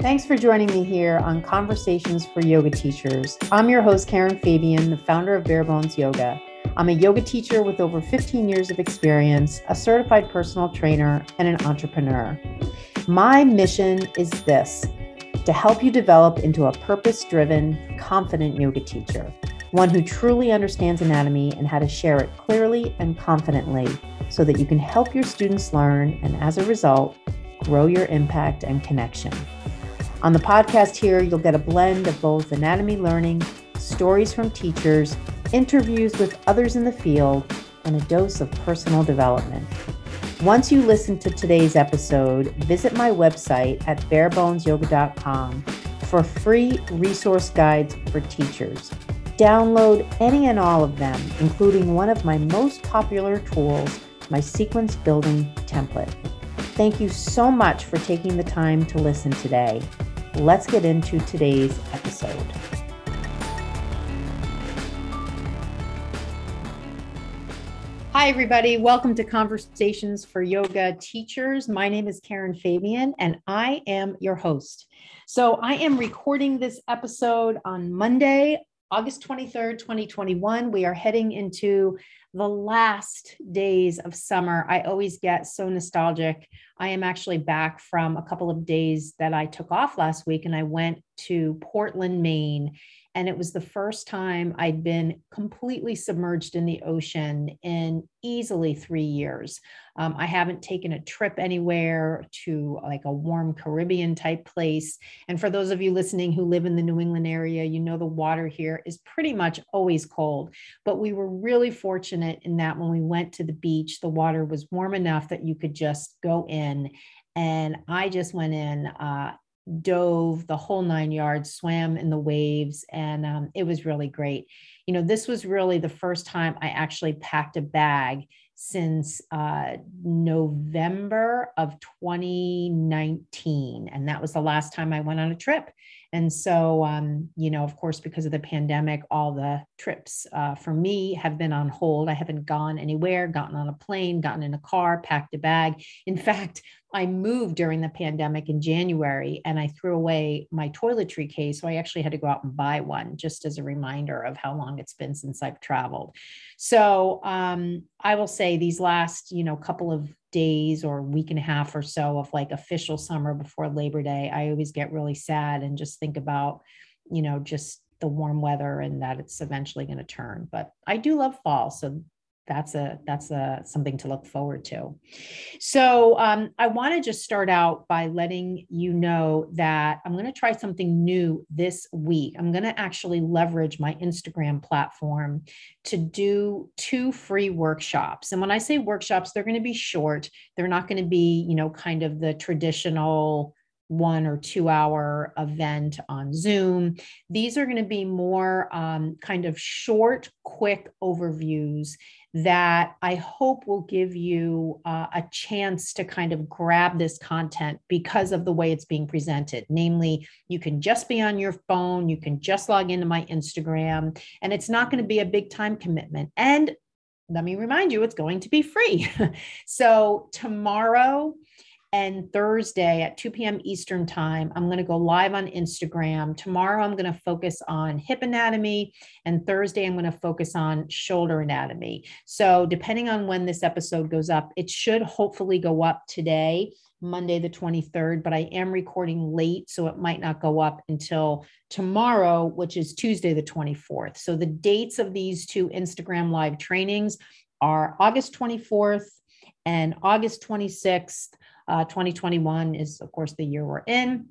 Thanks for joining me here on Conversations for Yoga Teachers. I'm your host, Karen Fabian, the founder of Bare Bones Yoga. I'm a yoga teacher with over 15 years of experience, a certified personal trainer, and an entrepreneur. My mission is this to help you develop into a purpose driven, confident yoga teacher, one who truly understands anatomy and how to share it clearly and confidently so that you can help your students learn and as a result, grow your impact and connection. On the podcast here, you'll get a blend of both anatomy learning, stories from teachers, interviews with others in the field, and a dose of personal development. Once you listen to today's episode, visit my website at barebonesyoga.com for free resource guides for teachers. Download any and all of them, including one of my most popular tools, my sequence building template. Thank you so much for taking the time to listen today let's get into today's episode. Hi, everybody. Welcome to Conversations for Yoga Teachers. My name is Karen Fabian, and I am your host. So, I am recording this episode on Monday, August 23rd, 2021. We are heading into the last days of summer. I always get so nostalgic. I am actually back from a couple of days that I took off last week and I went to Portland, Maine and it was the first time I'd been completely submerged in the ocean in easily three years. Um, I haven't taken a trip anywhere to like a warm Caribbean type place. And for those of you listening who live in the New England area, you know the water here is pretty much always cold. But we were really fortunate in that when we went to the beach, the water was warm enough that you could just go in. And I just went in uh, dove the whole nine yards, swam in the waves, and um, it was really great. You know, this was really the first time I actually packed a bag since uh, November of 2019. And that was the last time I went on a trip. And so, um, you know, of course, because of the pandemic, all the trips uh, for me have been on hold. I haven't gone anywhere, gotten on a plane, gotten in a car, packed a bag. In fact, I moved during the pandemic in January and I threw away my toiletry case. So I actually had to go out and buy one just as a reminder of how long it's been since I've traveled. So um, I will say these last, you know, couple of days or week and a half or so of like official summer before Labor Day, I always get really sad and just think about, you know, just the warm weather and that it's eventually going to turn. But I do love fall. So that's a that's a something to look forward to. So um, i want to just start out by letting you know that i'm going to try something new this week. I'm going to actually leverage my instagram platform to do two free workshops. And when i say workshops they're going to be short. They're not going to be you know kind of the traditional one or two hour event on Zoom. These are going to be more um, kind of short, quick overviews that I hope will give you uh, a chance to kind of grab this content because of the way it's being presented. Namely, you can just be on your phone, you can just log into my Instagram, and it's not going to be a big time commitment. And let me remind you, it's going to be free. so, tomorrow, and Thursday at 2 p.m. Eastern Time, I'm going to go live on Instagram. Tomorrow, I'm going to focus on hip anatomy. And Thursday, I'm going to focus on shoulder anatomy. So, depending on when this episode goes up, it should hopefully go up today, Monday, the 23rd, but I am recording late. So, it might not go up until tomorrow, which is Tuesday, the 24th. So, the dates of these two Instagram live trainings are August 24th and August 26th. Uh, 2021 is, of course, the year we're in.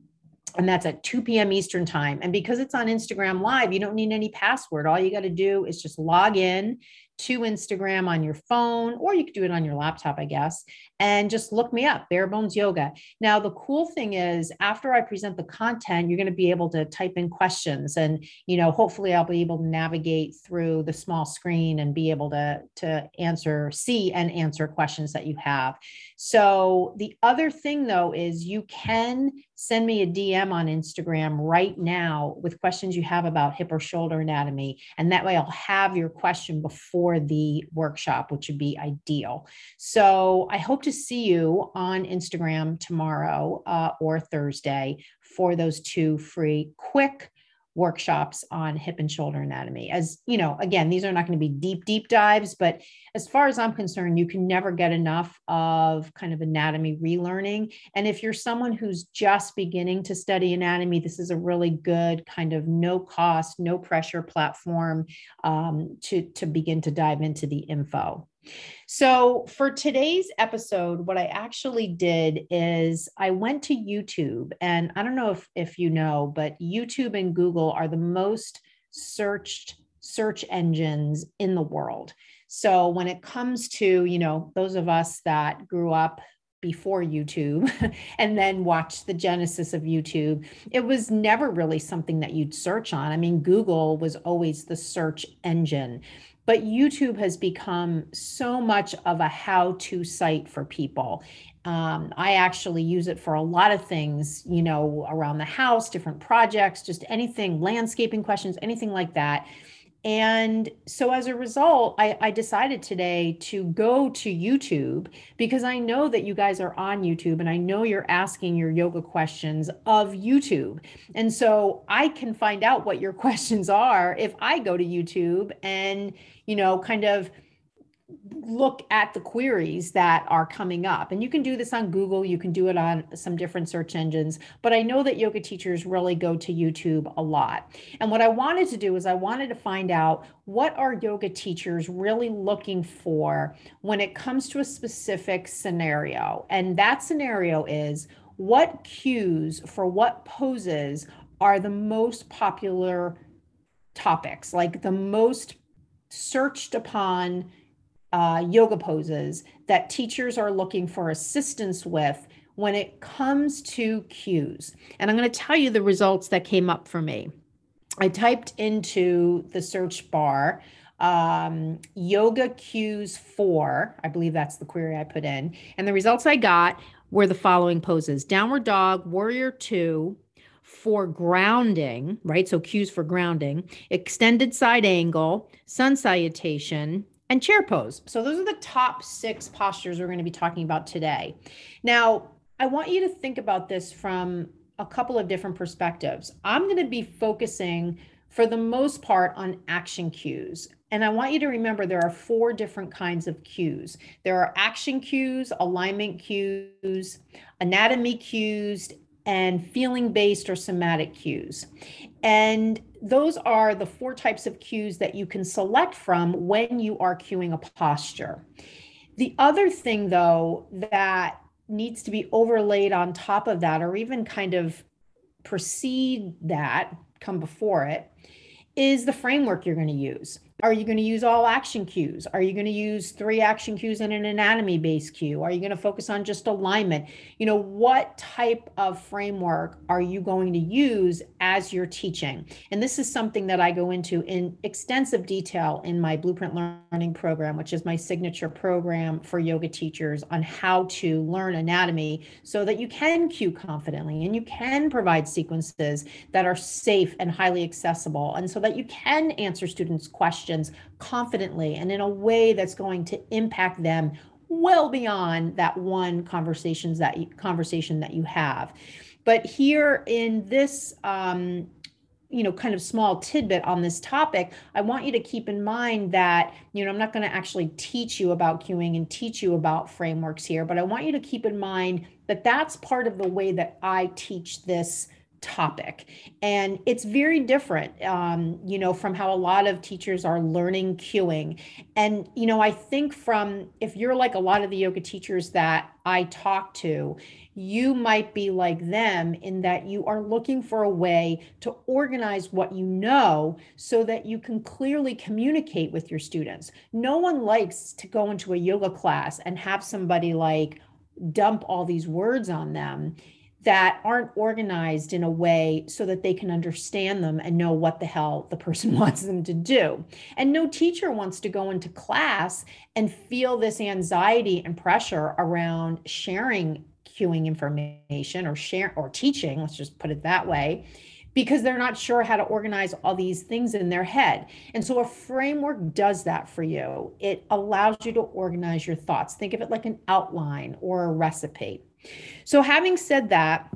And that's at 2 p.m. Eastern time. And because it's on Instagram Live, you don't need any password. All you got to do is just log in to Instagram on your phone, or you could do it on your laptop, I guess, and just look me up, Bare Bones Yoga. Now, the cool thing is, after I present the content, you're going to be able to type in questions, and you know, hopefully, I'll be able to navigate through the small screen and be able to to answer, see, and answer questions that you have. So, the other thing though is you can send me a DM on Instagram right now with questions you have about hip or shoulder anatomy, and that way, I'll have your question before for the workshop, which would be ideal. So I hope to see you on Instagram tomorrow uh, or Thursday for those two free quick workshops on hip and shoulder anatomy. As you know, again, these are not going to be deep, deep dives, but as far as I'm concerned, you can never get enough of kind of anatomy relearning. And if you're someone who's just beginning to study anatomy, this is a really good kind of no cost, no pressure platform um, to, to begin to dive into the info. So, for today's episode, what I actually did is I went to YouTube, and I don't know if, if you know, but YouTube and Google are the most searched search engines in the world. So, when it comes to, you know, those of us that grew up before YouTube and then watched the genesis of YouTube, it was never really something that you'd search on. I mean, Google was always the search engine but YouTube has become so much of a how to site for people. Um, I actually use it for a lot of things, you know, around the house, different projects, just anything, landscaping questions, anything like that. And so as a result, I, I, decided today to go to YouTube because I know that you guys are on YouTube and I know you're asking your yoga questions of YouTube. And so I can find out what your questions are if I go to YouTube and, you know, kind of look at the queries that are coming up. And you can do this on Google, you can do it on some different search engines, but I know that yoga teachers really go to YouTube a lot. And what I wanted to do is I wanted to find out what are yoga teachers really looking for when it comes to a specific scenario. And that scenario is what cues for what poses are the most popular topics, like the most searched upon uh, yoga poses that teachers are looking for assistance with when it comes to cues. And I'm going to tell you the results that came up for me. I typed into the search bar um, yoga cues for, I believe that's the query I put in. And the results I got were the following poses downward dog, warrior two, for grounding, right? So cues for grounding, extended side angle, sun salutation, and chair pose. So those are the top six postures we're going to be talking about today. Now, I want you to think about this from a couple of different perspectives. I'm going to be focusing for the most part on action cues. And I want you to remember there are four different kinds of cues. There are action cues, alignment cues, anatomy cues, and feeling based or somatic cues. And those are the four types of cues that you can select from when you are cueing a posture. The other thing, though, that needs to be overlaid on top of that, or even kind of precede that, come before it, is the framework you're going to use. Are you going to use all action cues? Are you going to use three action cues in an anatomy based cue? Are you going to focus on just alignment? You know, what type of framework are you going to use as you're teaching? And this is something that I go into in extensive detail in my Blueprint Learning program, which is my signature program for yoga teachers on how to learn anatomy so that you can cue confidently and you can provide sequences that are safe and highly accessible and so that you can answer students' questions questions confidently and in a way that's going to impact them well beyond that one conversations that you, conversation that you have. But here in this um, you know kind of small tidbit on this topic i want you to keep in mind that you know i'm not going to actually teach you about cueing and teach you about frameworks here but i want you to keep in mind that that's part of the way that i teach this topic. And it's very different um, you know from how a lot of teachers are learning cueing and you know i think from if you're like a lot of the yoga teachers that i talk to you might be like them in that you are looking for a way to organize what you know so that you can clearly communicate with your students. No one likes to go into a yoga class and have somebody like dump all these words on them that aren't organized in a way so that they can understand them and know what the hell the person wants them to do. And no teacher wants to go into class and feel this anxiety and pressure around sharing cueing information or share or teaching, let's just put it that way, because they're not sure how to organize all these things in their head. And so a framework does that for you. It allows you to organize your thoughts. Think of it like an outline or a recipe. So, having said that,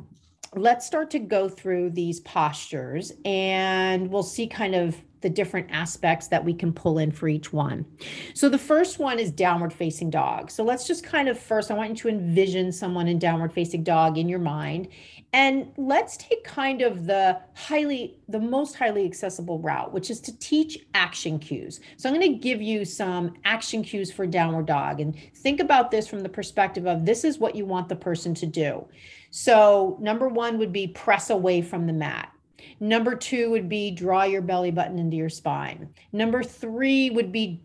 let's start to go through these postures and we'll see kind of the different aspects that we can pull in for each one. So the first one is downward facing dog. So let's just kind of first, I want you to envision someone in downward facing dog in your mind and let's take kind of the highly, the most highly accessible route, which is to teach action cues. So I'm going to give you some action cues for downward dog. And think about this from the perspective of this is what you want the person to do. So number one would be press away from the mat. Number two would be draw your belly button into your spine. Number three would be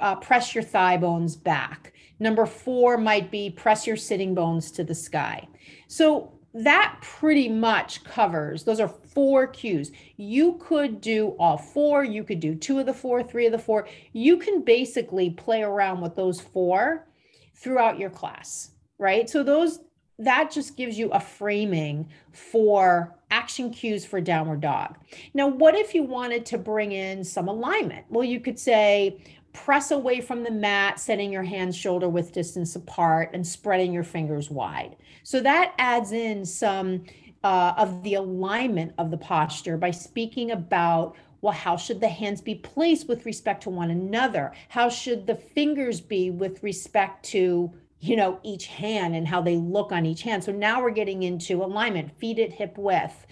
uh, press your thigh bones back. Number four might be press your sitting bones to the sky. So that pretty much covers those are four cues you could do all four you could do two of the four three of the four you can basically play around with those four throughout your class right so those that just gives you a framing for action cues for downward dog now what if you wanted to bring in some alignment well you could say press away from the mat, setting your hands shoulder width distance apart and spreading your fingers wide. So that adds in some uh, of the alignment of the posture by speaking about well, how should the hands be placed with respect to one another? How should the fingers be with respect to you know each hand and how they look on each hand? So now we're getting into alignment, feet at hip width.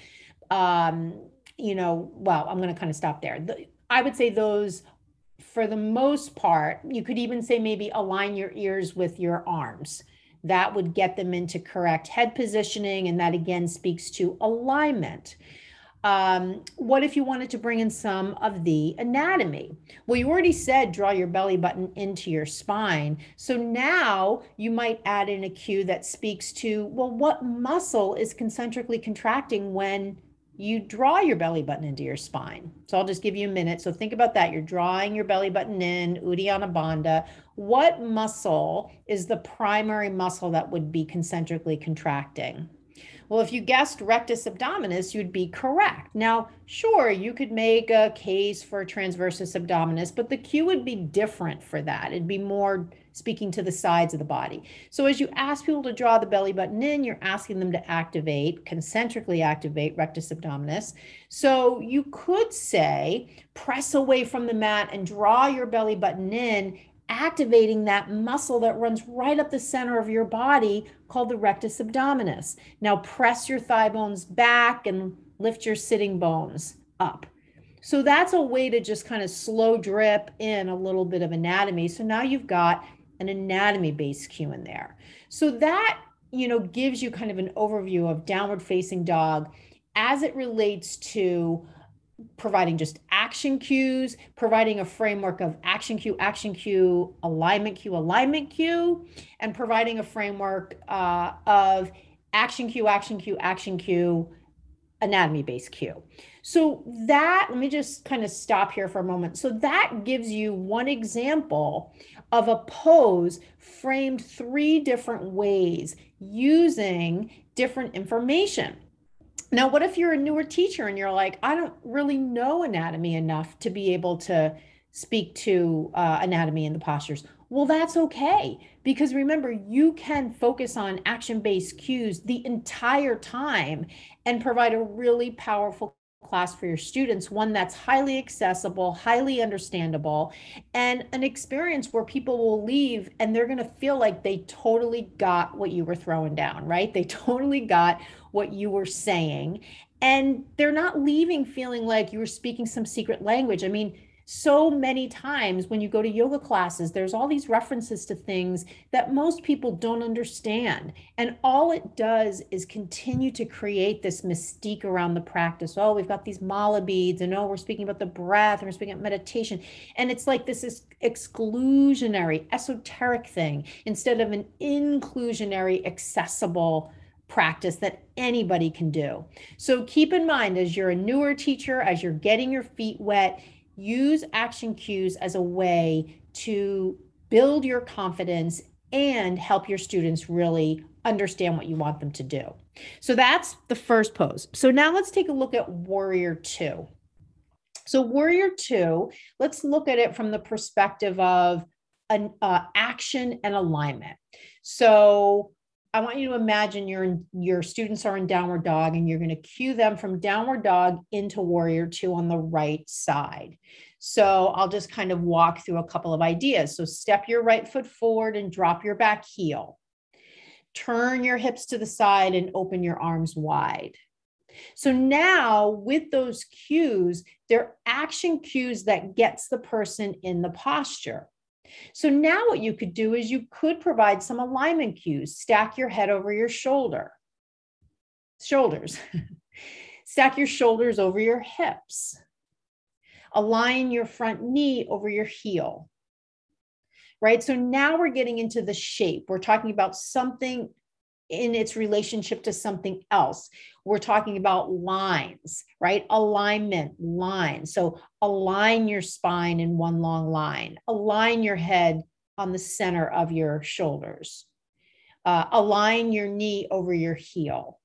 Um, you know, well, I'm going to kind of stop there. The, I would say those for the most part, you could even say maybe align your ears with your arms. That would get them into correct head positioning. And that again speaks to alignment. Um, what if you wanted to bring in some of the anatomy? Well, you already said draw your belly button into your spine. So now you might add in a cue that speaks to, well, what muscle is concentrically contracting when you draw your belly button into your spine. So I'll just give you a minute. So think about that. You're drawing your belly button in, Uddiyana Bandha. What muscle is the primary muscle that would be concentrically contracting? Well, if you guessed rectus abdominis, you'd be correct. Now, sure, you could make a case for transversus abdominis, but the cue would be different for that. It'd be more speaking to the sides of the body. So as you ask people to draw the belly button in, you're asking them to activate, concentrically activate rectus abdominis. So you could say, press away from the mat and draw your belly button in, activating that muscle that runs right up the center of your body called the rectus abdominis. Now press your thigh bones back and lift your sitting bones up. So that's a way to just kind of slow drip in a little bit of anatomy. So now you've got an anatomy based cue in there. So that, you know, gives you kind of an overview of downward facing dog as it relates to providing just action cues, providing a framework of action cue, action cue, alignment cue, alignment cue, and providing a framework uh, of action cue, action cue, action cue, anatomy based cue. So that, let me just kind of stop here for a moment. So that gives you one example of a pose framed three different ways using different information. Now, what if you're a newer teacher and you're like, I don't really know anatomy enough to be able to speak to uh, anatomy and the postures? Well, that's okay. Because remember, you can focus on action based cues the entire time and provide a really powerful class for your students, one that's highly accessible, highly understandable, and an experience where people will leave and they're going to feel like they totally got what you were throwing down, right? They totally got what you were saying. And they're not leaving feeling like you were speaking some secret language. I mean, so many times when you go to yoga classes, there's all these references to things that most people don't understand. And all it does is continue to create this mystique around the practice. Oh, we've got these mala beads, and oh, we're speaking about the breath, and we're speaking about meditation. And it's like this is exclusionary, esoteric thing instead of an inclusionary, accessible practice that anybody can do. So keep in mind as you're a newer teacher, as you're getting your feet wet, use action cues as a way to build your confidence and help your students really understand what you want them to do. So that's the first pose. So now let's take a look at warrior two. So warrior two, let's look at it from the perspective of an uh, action and alignment. So I want you to imagine your your students are in downward dog and you're going to cue them from downward dog into warrior 2 on the right side. So I'll just kind of walk through a couple of ideas. So step your right foot forward and drop your back heel. Turn your hips to the side and open your arms wide. So now with those cues, they're action cues that gets the person in the posture. So now what you could do is you could provide some alignment cues. Stack your head over your shoulder, shoulders. Stack your shoulders over your hips. Align your front knee over your heel. Right? So now we're getting into the shape. We're talking about something in its relationship to something else. We're talking about lines, right? Alignment, line. So align your spine in one long line, align your head on the center of your shoulders, uh, align your knee over your heel.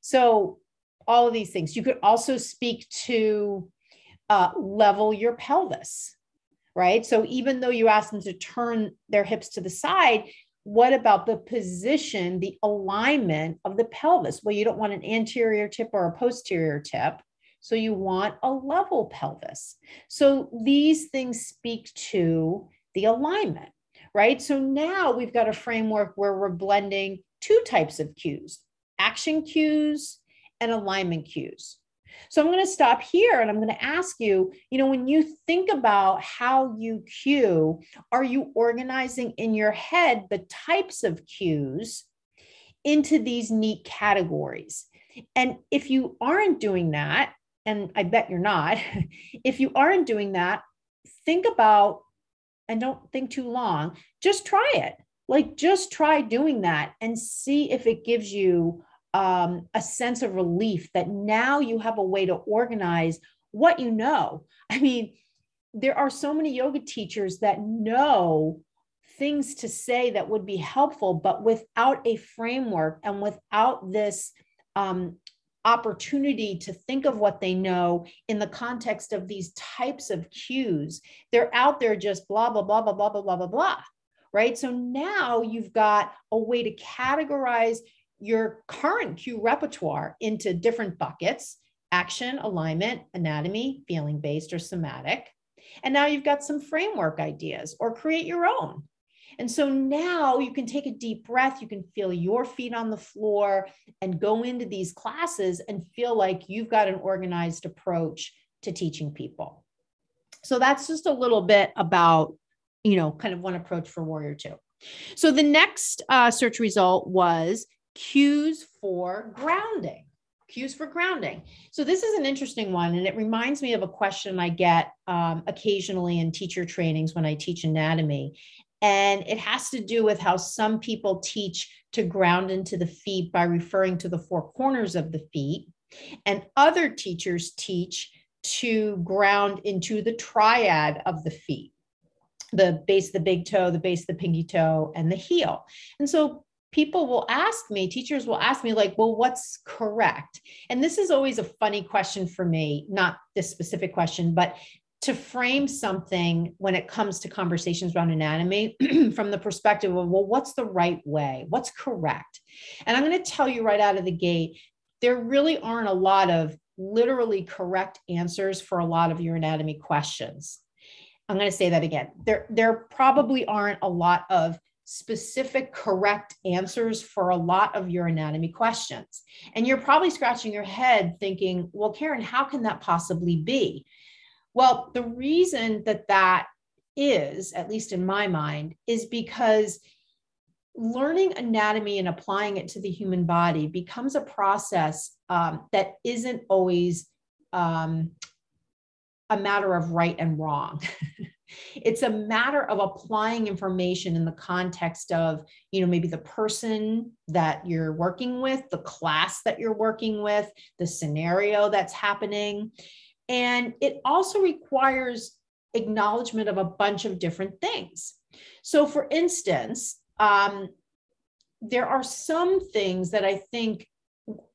So, all of these things. You could also speak to uh, level your pelvis, right? So, even though you ask them to turn their hips to the side, what about the position, the alignment of the pelvis? Well, you don't want an anterior tip or a posterior tip. So you want a level pelvis. So these things speak to the alignment, right? So now we've got a framework where we're blending two types of cues action cues and alignment cues. So I'm going to stop here and I'm going to ask you, you know, when you think about how you cue, are you organizing in your head the types of cues into these neat categories? And if you aren't doing that, and I bet you're not, if you aren't doing that, think about and don't think too long, just try it. Like, just try doing that and see if it gives you um, a sense of relief that now you have a way to organize what you know. I mean, there are so many yoga teachers that know things to say that would be helpful, but without a framework and without this um, opportunity to think of what they know in the context of these types of cues, they're out there just blah, blah, blah, blah, blah, blah, blah, blah, blah. Right. So now you've got a way to categorize your current cue repertoire into different buckets action, alignment, anatomy, feeling based, or somatic. And now you've got some framework ideas or create your own. And so now you can take a deep breath, you can feel your feet on the floor and go into these classes and feel like you've got an organized approach to teaching people. So that's just a little bit about, you know, kind of one approach for Warrior 2. So the next uh, search result was cues for grounding. Cues for grounding. So, this is an interesting one, and it reminds me of a question I get um, occasionally in teacher trainings when I teach anatomy. And it has to do with how some people teach to ground into the feet by referring to the four corners of the feet, and other teachers teach to ground into the triad of the feet the base of the big toe, the base of the pinky toe, and the heel. And so people will ask me, teachers will ask me, like, well, what's correct? And this is always a funny question for me, not this specific question, but to frame something when it comes to conversations around anatomy from the perspective of, well, what's the right way? What's correct? And I'm going to tell you right out of the gate, there really aren't a lot of literally correct answers for a lot of your anatomy questions. I'm going to say that again. There, there probably aren't a lot of specific correct answers for a lot of your anatomy questions. And you're probably scratching your head thinking, well, Karen, how can that possibly be? Well, the reason that that is, at least in my mind, is because learning anatomy and applying it to the human body becomes a process um, that isn't always um, a matter of right and wrong. it's a matter of applying information in the context of you know maybe the person that you're working with the class that you're working with the scenario that's happening and it also requires acknowledgement of a bunch of different things so for instance um, there are some things that I think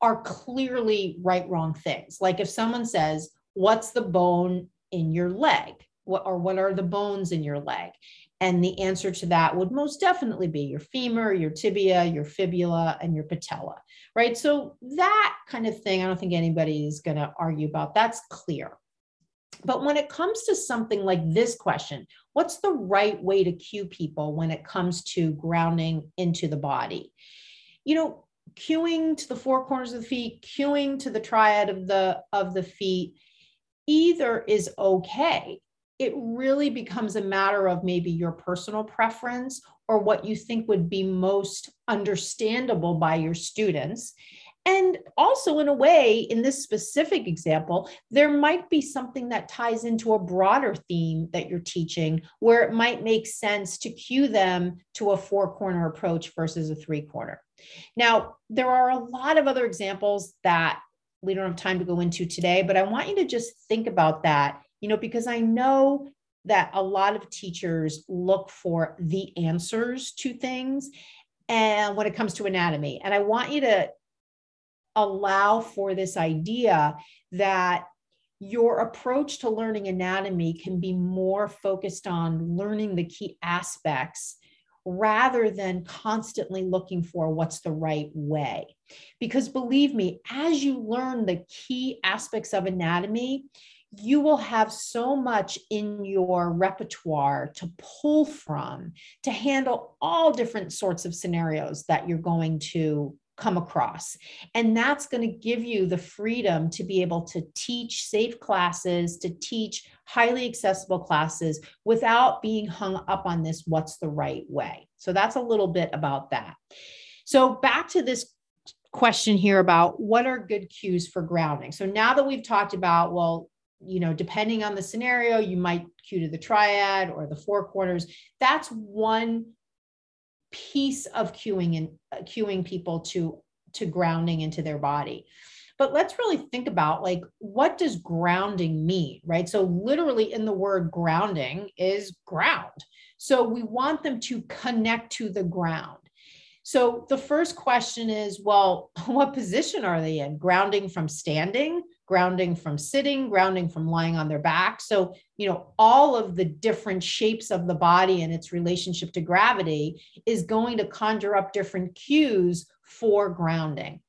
are clearly right wrong things. Like if someone says, What's the bone in your leg? What, or what are the bones in your leg? And the answer to that would most definitely be your femur, your tibia, your fibula, and your patella, right? So that kind of thing, I don't think anybody is going to argue about. That's clear. But when it comes to something like this question, what's the right way to cue people when it comes to grounding into the body? You know, cueing to the four corners of the feet, cueing to the triad of the of the feet, either is okay it really becomes a matter of maybe your personal preference or what you think would be most understandable by your students. And also, in a way, in this specific example, there might be something that ties into a broader theme that you're teaching where it might make sense to cue them to a four corner approach versus a three corner. Now, there are a lot of other examples that we don't have time to go into today, but I want you to just think about that you know, because I know that a lot of teachers look for the answers to things and when it comes to anatomy and i want you to allow for this idea that your approach to learning anatomy can be more focused on learning the key aspects rather than constantly looking for what's the right way. Because believe me, as you learn the key aspects of anatomy, you will have so much in your repertoire to pull from to handle all different sorts of scenarios that you're going to come across. And that's going to give you the freedom to be able to teach safe classes, to teach highly accessible classes without being hung up on this what's the right way. So that's a little bit about that. So back to this question here about what are good cues for grounding. So now that we've talked about, well, you know, depending on the scenario, you might cue to the triad or the four corners. That's one piece of cueing and uh, cueing people to to grounding into their body. But let's really think about like what does grounding mean, right? So literally in the word grounding is ground. So we want them to connect to the ground. So the first question is, well, what position are they in? Grounding from standing, grounding from sitting, grounding from lying on their back. So, you know, all of the different shapes of the body and its relationship to gravity is going to conjure up different cues for grounding.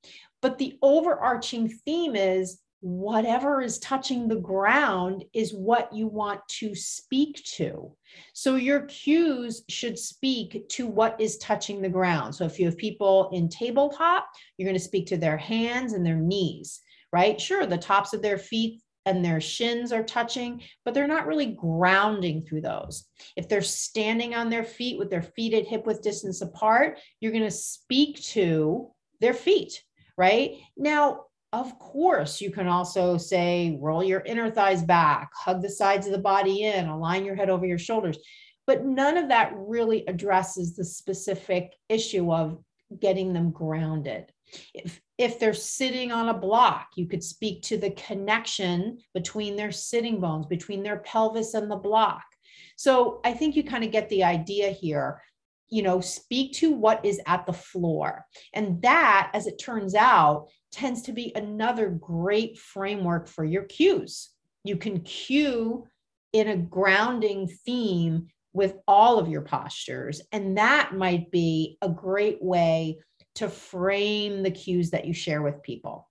But the overarching theme is whatever is touching the ground is what you want to speak to. So your cues should speak to what is touching the ground. So if you have people in tabletop, you're going to speak to their hands and their knees right? Sure, the tops of their feet and their shins are touching, but they're not really grounding through those. If they're standing on their feet with their feet at hip width distance apart, you're going to speak to their feet, right? Now, of course, you can also say, roll your inner thighs back, hug the sides of the body in, align your head over your shoulders. But none of that really addresses the specific issue of getting them grounded. If if they're sitting on a block, you could speak to the connection between their sitting bones, between their pelvis and the block. So I think you kind of get the idea here. You know, speak to what is at the floor. And that, as it turns out, tends to be another great framework for your cues. You can cue in a grounding theme with all of your postures. And that might be a great way to frame the cues that you share with people.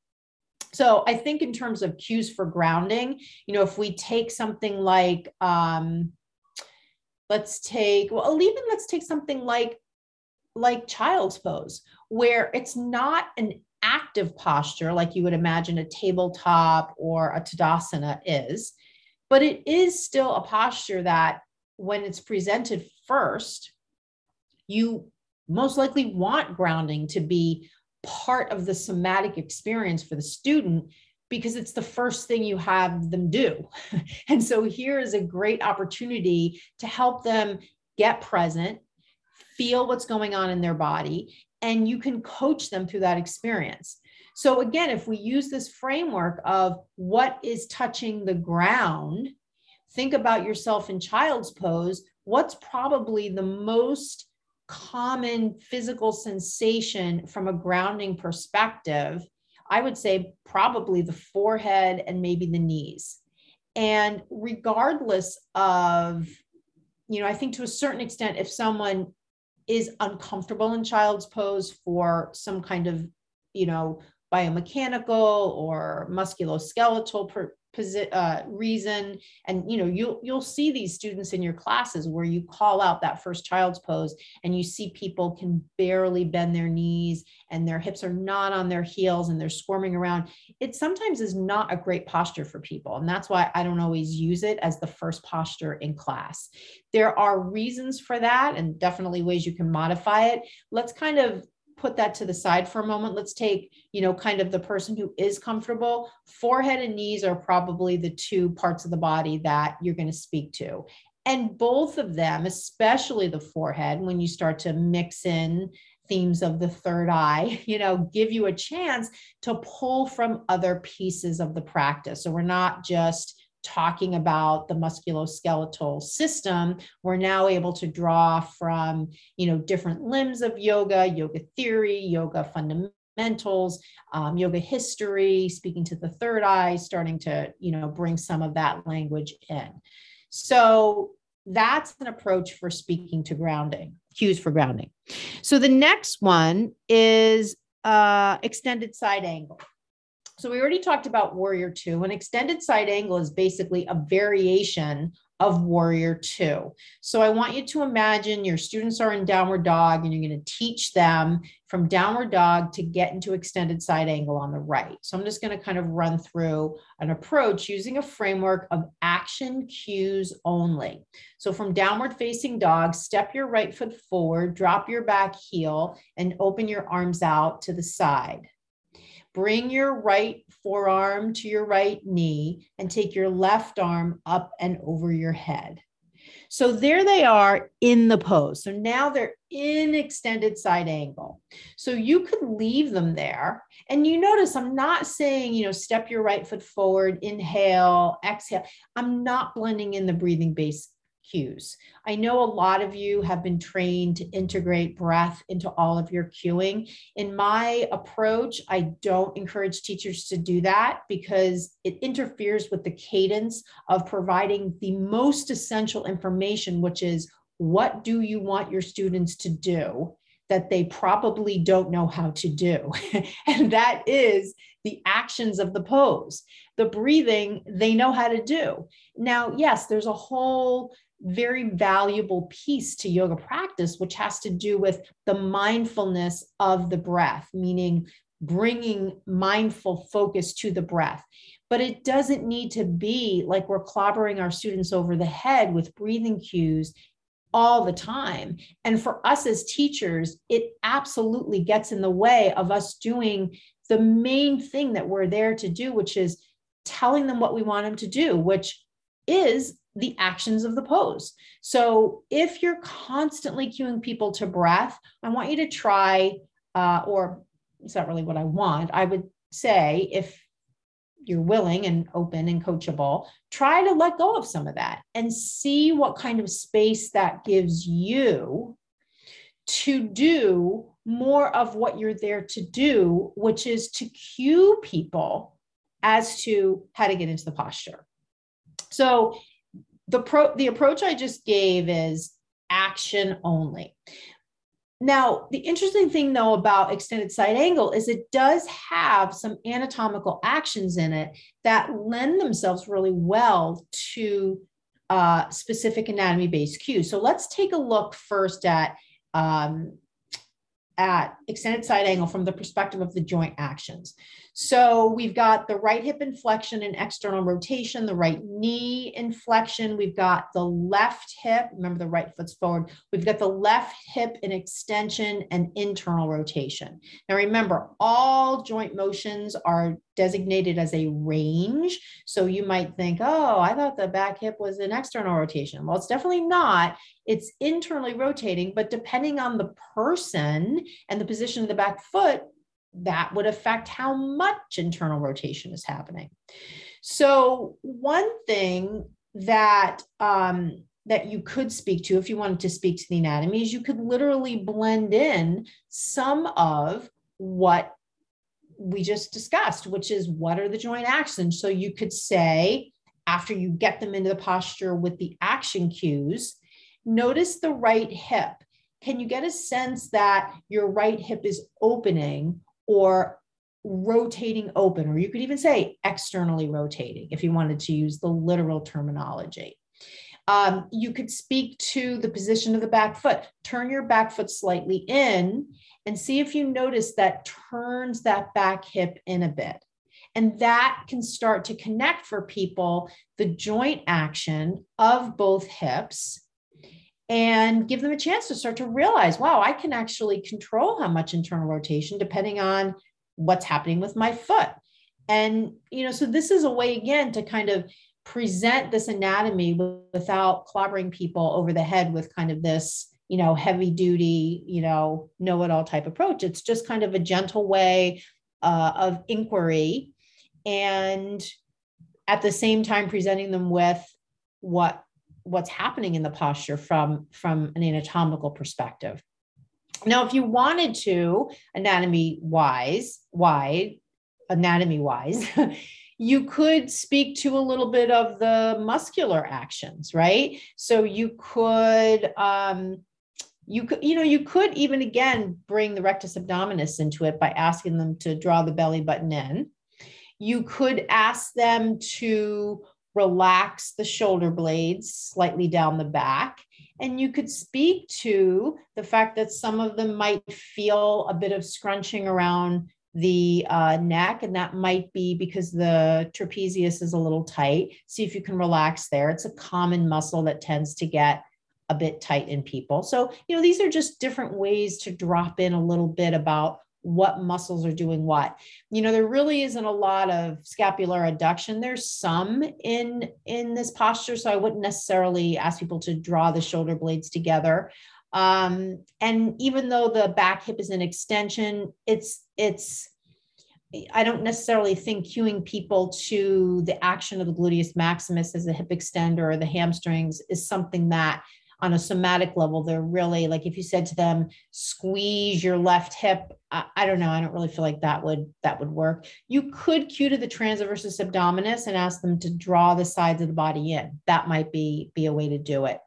So I think in terms of cues for grounding, you know, if we take something like, um, let's take, well, even let's take something like, like child's pose, where it's not an active posture like you would imagine a tabletop or a tadasana is, but it is still a posture that when it's presented first, you most likely want grounding to be part of the somatic experience for the student because it's the first thing you have them do. and so here is a great opportunity to help them get present, feel what's going on in their body, and you can coach them through that experience. So, again, if we use this framework of what is touching the ground, think about yourself in child's pose. What's probably the most common physical sensation from a grounding perspective, I would say probably the forehead and maybe the knees. And regardless of, you know, I think to a certain extent, if someone is uncomfortable in child's pose for some kind of, you know, biomechanical or musculoskeletal per, uh, reason. And you know you'll you'll see these students in your classes where you call out that first child's pose and you see people can barely bend their knees and their hips are not on their heels and they're squirming around. It sometimes is not a great posture for people. And that's why i don't always use it as the first posture in class. There are reasons for that and definitely ways you can modify it. Let's kind of put that to the side for a moment. Let's take, you know, kind of the person who is comfortable. Forehead and knees are probably the two parts of the body that you're going to speak to. And both of them, especially the forehead, when you start to mix in themes of the third eye, you know, give you a chance to pull from other pieces of the practice. So we're not just talking about the musculoskeletal system, we're now able to draw from, you know, different limbs of yoga, yoga theory, yoga fundamentals, um, yoga history, speaking to the third eye, starting to, you know, bring some of that language in. So that's an approach for speaking to grounding, cues for grounding. So the next one is uh, extended side angle. So we already talked about Warrior Two. An extended side angle is basically a variation of Warrior Two. So I want you to imagine your students are in downward dog and you're going to teach them from downward dog to get into extended side angle on the right. So I'm just going to kind of run through an approach using a framework of action cues only. So from downward facing dog, step your right foot forward, drop your back heel, and open your arms out to the side. Bring your right forearm to your right knee and take your left arm up and over your head. So there they are in the pose. So now they're in extended side angle. So you could leave them there. And you notice I'm not saying, you know, step your right foot forward, inhale, exhale. I'm not blending in the breathing base cues. I know a lot of you have been trained to integrate breath into all of your cueing. In my approach, I don't encourage teachers to do that because it interferes with the cadence of providing the most essential information, which is what do you want your students to do? that they probably don't know how to do. and that is the actions of the pose. The breathing, they know how to do. Now, yes, there's a whole very valuable piece to yoga practice, which has to do with the mindfulness of the breath, meaning bringing mindful focus to the breath. But it doesn't need to be like we're clobbering our students over the head with breathing cues all the time. And for us as teachers, it absolutely gets in the way of us doing the main thing that we're there to do, which is telling them what we want them to do, which is the actions of the pose. So if you're constantly cueing people to breath, I want you to try, uh, or it's not really what I want. I would say if you're willing and open and coachable, try to let go of some of that and see what kind of space that gives you to do more of what you're there to do, which is to cue people as to how to get into the posture. So the pro the approach I just gave is action only. Now, the interesting thing though about extended side angle is it does have some anatomical actions in it that lend themselves really well to uh, specific anatomy based cues. So let's take a look first at um, at extended side angle from the perspective of the joint actions. So we've got the right hip in flexion and external rotation, the right knee in flexion. We've got the left hip, remember the right foot's forward. We've got the left hip in extension and internal rotation. Now remember, all joint motions are designated as a range. So you might think, oh, I thought the back hip was an external rotation. Well, it's definitely not. It's internally rotating, but depending on the person and the position of the back foot, that would affect how much internal rotation is happening. So, one thing that um, that you could speak to if you wanted to speak to the anatomy is you could literally blend in some of what we just discussed, which is what are the joint actions. So you could say, after you get them into the posture with the action cues, notice the right hip. Can you get a sense that your right hip is opening or rotating open? Or you could even say externally rotating if you wanted to use the literal terminology. Um, you could speak to the position of the back foot. Turn your back foot slightly in and see if you notice that turns that back hip in a bit. And that can start to connect for people the joint action of both hips and give them a chance to start to realize wow, I can actually control how much internal rotation depending on what's happening with my foot. And, you know, so this is a way again to kind of present this anatomy without clobbering people over the head with kind of this you know heavy duty you know know it all type approach it's just kind of a gentle way uh, of inquiry and at the same time presenting them with what what's happening in the posture from from an anatomical perspective now if you wanted to anatomy wise wide anatomy wise you could speak to a little bit of the muscular actions, right? So you could, um, you could, you know, you could even again bring the rectus abdominis into it by asking them to draw the belly button in. You could ask them to relax the shoulder blades slightly down the back. And you could speak to the fact that some of them might feel a bit of scrunching around the uh, neck, and that might be because the trapezius is a little tight. See if you can relax there. It's a common muscle that tends to get a bit tight in people. So, you know, these are just different ways to drop in a little bit about what muscles are doing what. You know, there really isn't a lot of scapular adduction. There's some in in this posture, so I wouldn't necessarily ask people to draw the shoulder blades together. Um, and even though the back hip is an extension, it's it's I don't necessarily think cueing people to the action of the gluteus maximus as a hip extender or the hamstrings is something that on a somatic level they're really like if you said to them squeeze your left hip I, I, don't know i don't really feel like that would that would work. You could cue to the transversus abdominis and ask them to draw the sides of the body in. That might be be a way to do it.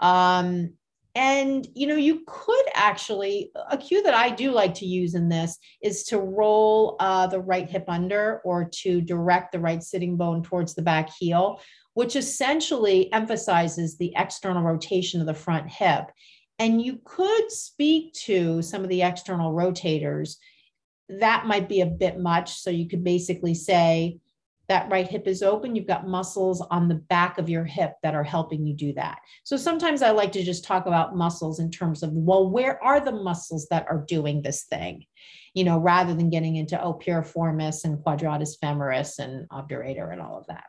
Um, and you know, you could actually a cue that I do like to use in this is to roll uh, the right hip under or to direct the right sitting bone towards the back heel, which essentially emphasizes the external rotation of the front hip. And you could speak to some of the external rotators. That might be a bit much. So you could basically say, that right hip is open, you've got muscles on the back of your hip that are helping you do that. So sometimes I like to just talk about muscles in terms of, well, where are the muscles that are doing this thing? You know, rather than getting into, oh, piriformis and quadratus femoris and obturator and all of that.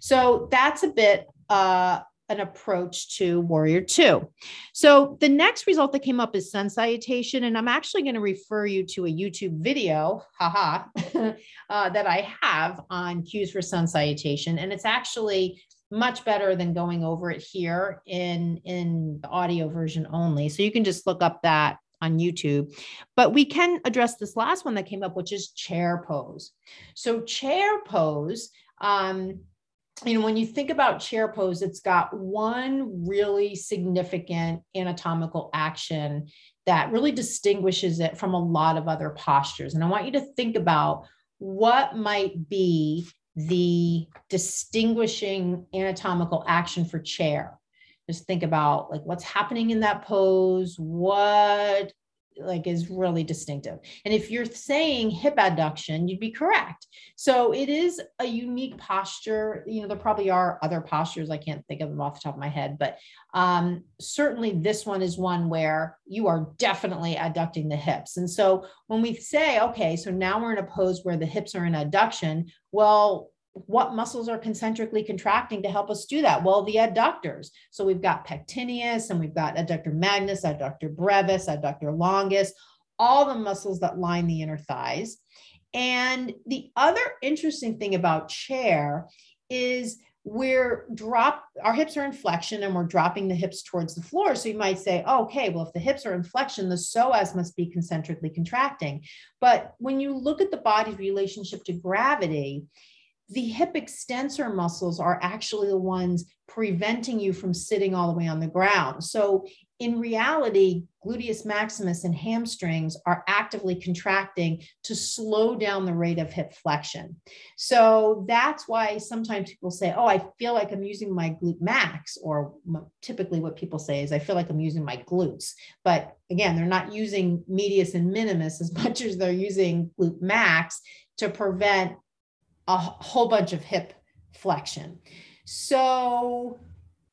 So that's a bit uh, an approach to Warrior Two. So the next result that came up is sun salutation, and I'm actually going to refer you to a YouTube video, haha, uh, that I have on cues for sun salutation, and it's actually much better than going over it here in in the audio version only. So you can just look up that on YouTube. But we can address this last one that came up, which is chair pose. So chair pose. Um, you know, when you think about chair pose, it's got one really significant anatomical action that really distinguishes it from a lot of other postures. And I want you to think about what might be the distinguishing anatomical action for chair. Just think about like what's happening in that pose, what like is really distinctive. And if you're saying hip adduction, you'd be correct. So it is a unique posture. You know, there probably are other postures. I can't think of them off the top of my head, but um, certainly this one is one where you are definitely adducting the hips. And so when we say, okay, so now we're in a pose where the hips are in adduction, well, what muscles are concentrically contracting to help us do that? Well, the adductors. So we've got pectineus and we've got adductor magnus, adductor brevis, adductor longus, all the muscles that line the inner thighs. And the other interesting thing about chair is we're drop our hips are in flexion and we're dropping the hips towards the floor so you might say oh, okay well if the hips are in flexion the psoas must be concentrically contracting but when you look at the body's relationship to gravity the hip extensor muscles are actually the ones preventing you from sitting all the way on the ground. So, in reality, gluteus maximus and hamstrings are actively contracting to slow down the rate of hip flexion. So, that's why sometimes people say, Oh, I feel like I'm using my glute max, or typically what people say is, I feel like I'm using my glutes. But again, they're not using medius and minimus as much as they're using glute max to prevent a whole bunch of hip flexion. So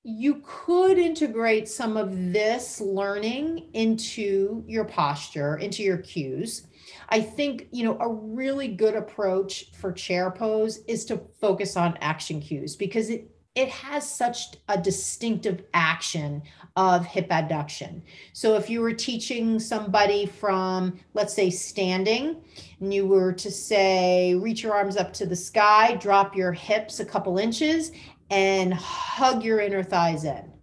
you could integrate some of this learning into your posture, into your cues. I think, you know, a really good approach for chair pose is to focus on action cues because it it has such a distinctive action of hip adduction. So if you were teaching somebody from, let's say, standing, and you were to say, reach your arms up to the sky, drop your hips a couple inches, and hug your inner thighs in.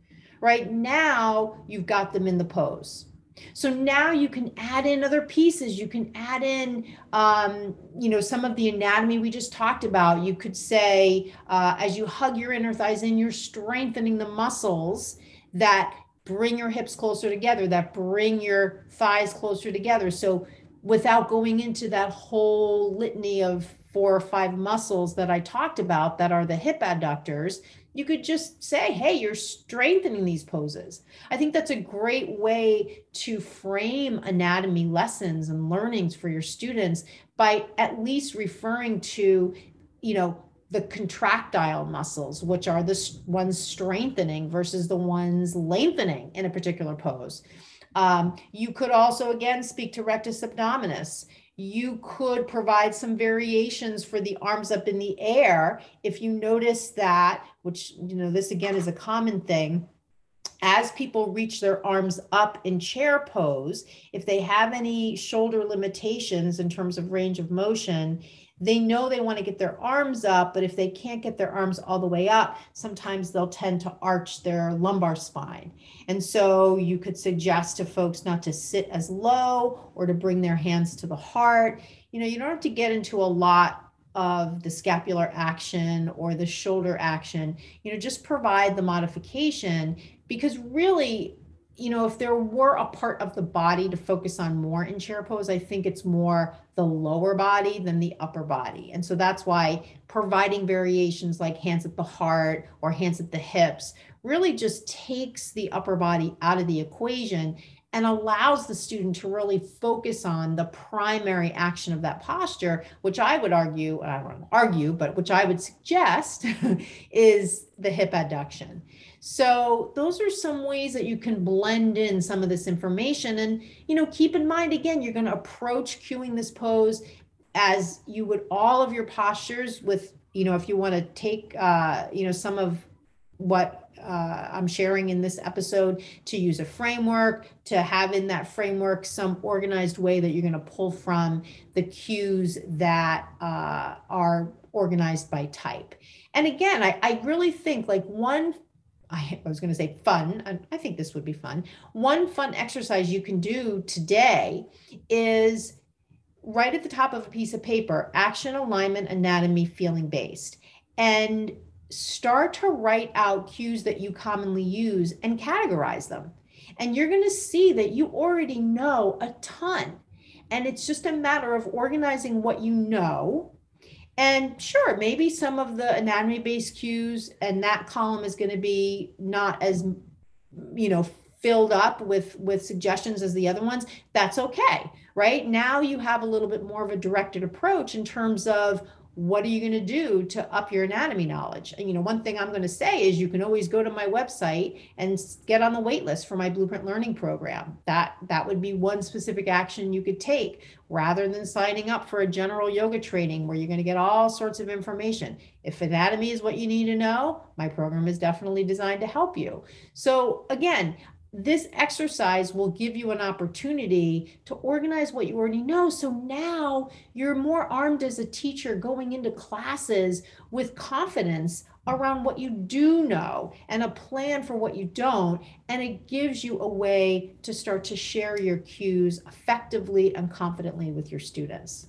Right now, you've got them in the pose. So now you can add in other pieces. You can add in, um, you know, some of the anatomy we just talked about. You could say, uh, as you hug your inner thighs in, you're strengthening the muscles that bring your hips closer together, that bring your thighs closer together. So without going into that whole litany of four or five muscles that I talked about that are the hip adductors, you could just say, hey, you're strengthening these poses. I think that's a great way to frame anatomy lessons and learnings for your students by at least referring to, you know, the contractile muscles, which are the ones strengthening versus the ones lengthening in a particular pose. Um, you could also, again, speak to rectus abdominis you could provide some variations for the arms up in the air if you notice that which you know this again is a common thing. As people reach their arms up in chair pose if they have any shoulder limitations in terms of range of motion they know they want to get their arms up, but if they can't get their arms all the way up, sometimes they'll tend to arch their lumbar spine. And so you could suggest to folks not to sit as low or to bring their hands to the heart. You know, you don't have to get into a lot of the scapular action or the shoulder action. You know, just provide the modification because really you know, if there were a part of the body to focus on more in chair pose, I think it's more the lower body than the upper body. And so that's why providing variations like hands at the heart or hands at the hips really just takes the upper body out of the equation and allows the student to really focus on the primary action of that posture, which I would argue, I don't argue, but which I would suggest is the hip adduction. So those are some ways that you can blend in some of this information. And, you know, keep in mind, again, you're going to approach cueing this pose as you would all of your postures with, you know, if you want to take, uh, you know, some of what uh, I'm sharing in this episode to use a framework, to have in that framework some organized way that you're going to pull from the cues that uh, are organized by type. And again, I, I really think like one I was going to say fun, I think this would be fun. One fun exercise you can do today is write at the top of a piece of paper action, alignment, anatomy, feeling based, and start to write out cues that you commonly use and categorize them. And you're going to see that you already know a ton. And it's just a matter of organizing what you know and sure, maybe some of the anatomy based cues and that column is going to be not as, you know, filled up with with suggestions as the other ones. That's okay right? Now you have a little bit more of a directed approach in terms of what are you going to do to up your anatomy knowledge? And, you know, one thing I'm going to say is you can always go to my website and get on the wait list for my blueprint learning program. That that would be one specific action you could take rather than signing up for a general yoga training where you're going to get all sorts of information. If anatomy is what you need to know, my program is definitely designed to help you. So again, this exercise will give you an opportunity to organize what you already know. So now you're more armed as a teacher going into classes with confidence around what you do know and a plan for what you don't. And it gives you a way to start to share your cues effectively and confidently with your students.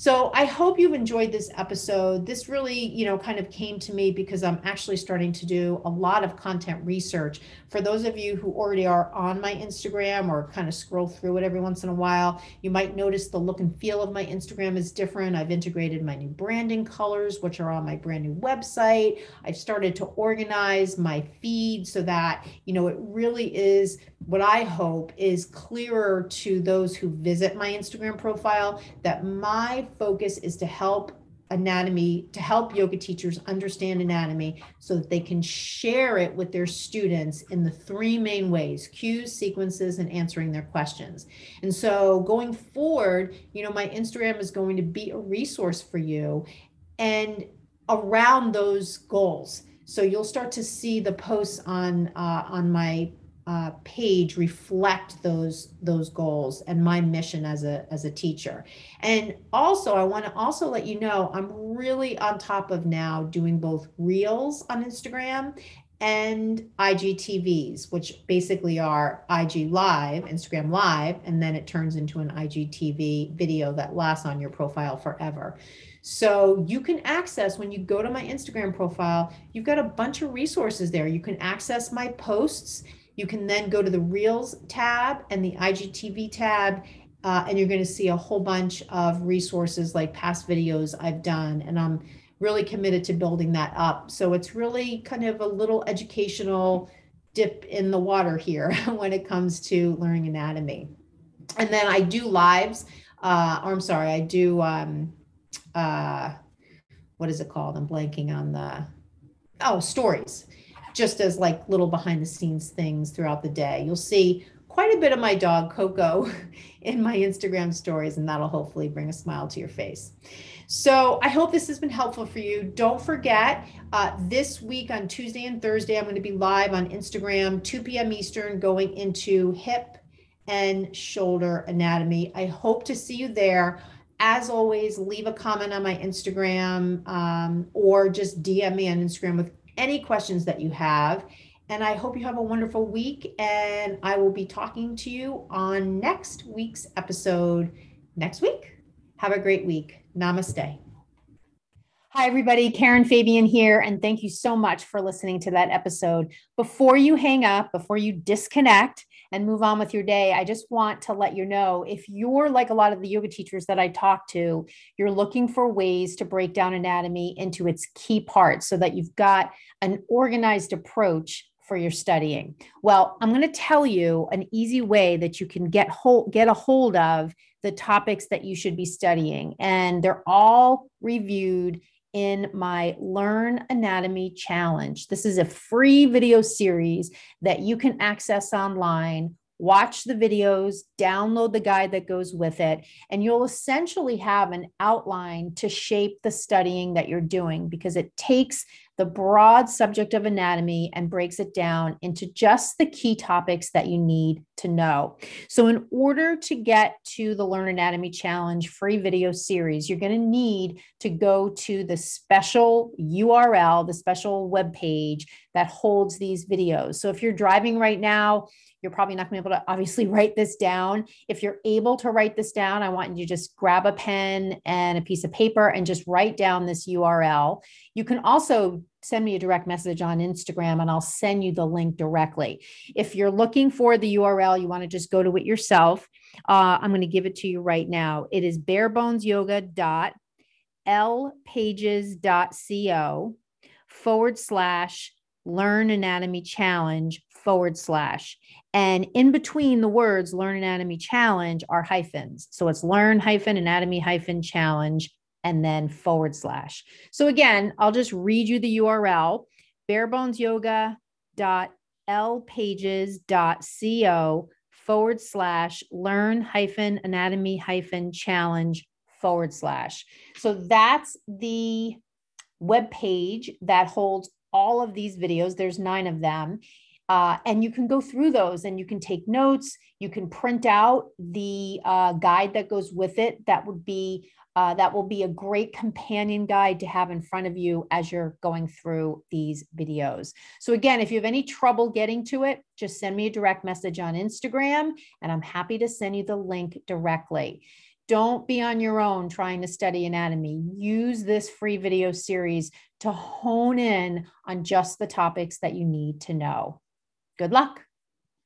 So I hope you've enjoyed this episode. This really, you know, kind of came to me because I'm actually starting to do a lot of content research. For those of you who already are on my Instagram or kind of scroll through it every once in a while, you might notice the look and feel of my Instagram is different. I've integrated my new branding colors, which are on my brand new website. I've started to organize my feed so that, you know, it really is what I hope is clearer to those who visit my Instagram profile that my focus is to help anatomy to help yoga teachers understand anatomy so that they can share it with their students in the three main ways cues sequences and answering their questions. And so going forward you know my instagram is going to be a resource for you and around those goals. So you'll start to see the posts on uh, on my uh, page reflect those those goals and my mission as a as a teacher and also i want to also let you know i'm really on top of now doing both reels on instagram and igtvs which basically are ig live instagram live and then it turns into an igtv video that lasts on your profile forever so you can access when you go to my Instagram profile, you've got a bunch of resources there. You can access my posts you can then go to the Reels tab and the IGTV tab, uh, and you're going to see a whole bunch of resources like past videos I've done. And I'm really committed to building that up. So it's really kind of a little educational dip in the water here when it comes to learning anatomy. And then I do lives, uh, or I'm sorry, I do, um, uh, what is it called? I'm blanking on the, oh, stories just as like little behind the scenes things throughout the day. You'll see quite a bit of my dog Coco in my Instagram stories, and that'll hopefully bring a smile to your face. So I hope this has been helpful for you. Don't forget, uh, this week on Tuesday and Thursday, I'm going to be live on Instagram, 2 p.m. Eastern, going into hip and shoulder anatomy. I hope to see you there. As always, leave a comment on my Instagram um, or just DM me on Instagram with any questions that you have. And I hope you have a wonderful week. And I will be talking to you on next week's episode next week. Have a great week. Namaste. Hi, everybody. Karen Fabian here. And thank you so much for listening to that episode. Before you hang up, before you disconnect, and move on with your day, I just want to let you know if you're like a lot of the yoga teachers that I talk to, you're looking for ways to break down anatomy into its key parts so that you've got an organized approach for your studying. Well, I'm going to tell you an easy way that you can get hold, get a hold of the topics that you should be studying and they're all reviewed in my Learn Anatomy Challenge. This is a free video series that you can access online. Watch the videos, download the guide that goes with it, and you'll essentially have an outline to shape the studying that you're doing because it takes the broad subject of anatomy and breaks it down into just the key topics that you need to know. So, in order to get to the Learn Anatomy Challenge free video series, you're going to need to go to the special URL, the special web page that holds these videos. So, if you're driving right now, you're probably not going to be able to obviously write this down. If you're able to write this down, I want you to just grab a pen and a piece of paper and just write down this URL. You can also send me a direct message on Instagram and I'll send you the link directly. If you're looking for the URL, you want to just go to it yourself. Uh, I'm going to give it to you right now. It is barebonesyoga.lpages.co forward slash learn anatomy challenge forward slash. And in between the words learn anatomy challenge are hyphens. So it's learn hyphen anatomy hyphen challenge and then forward slash. So again, I'll just read you the URL barebonesyoga.lpages.co forward slash learn hyphen anatomy hyphen challenge forward slash. So that's the web page that holds all of these videos. There's nine of them. Uh, and you can go through those and you can take notes. You can print out the uh, guide that goes with it. That would be uh, that will be a great companion guide to have in front of you as you're going through these videos. So again, if you have any trouble getting to it, just send me a direct message on Instagram and I'm happy to send you the link directly. Don't be on your own trying to study anatomy. Use this free video series to hone in on just the topics that you need to know. Good luck.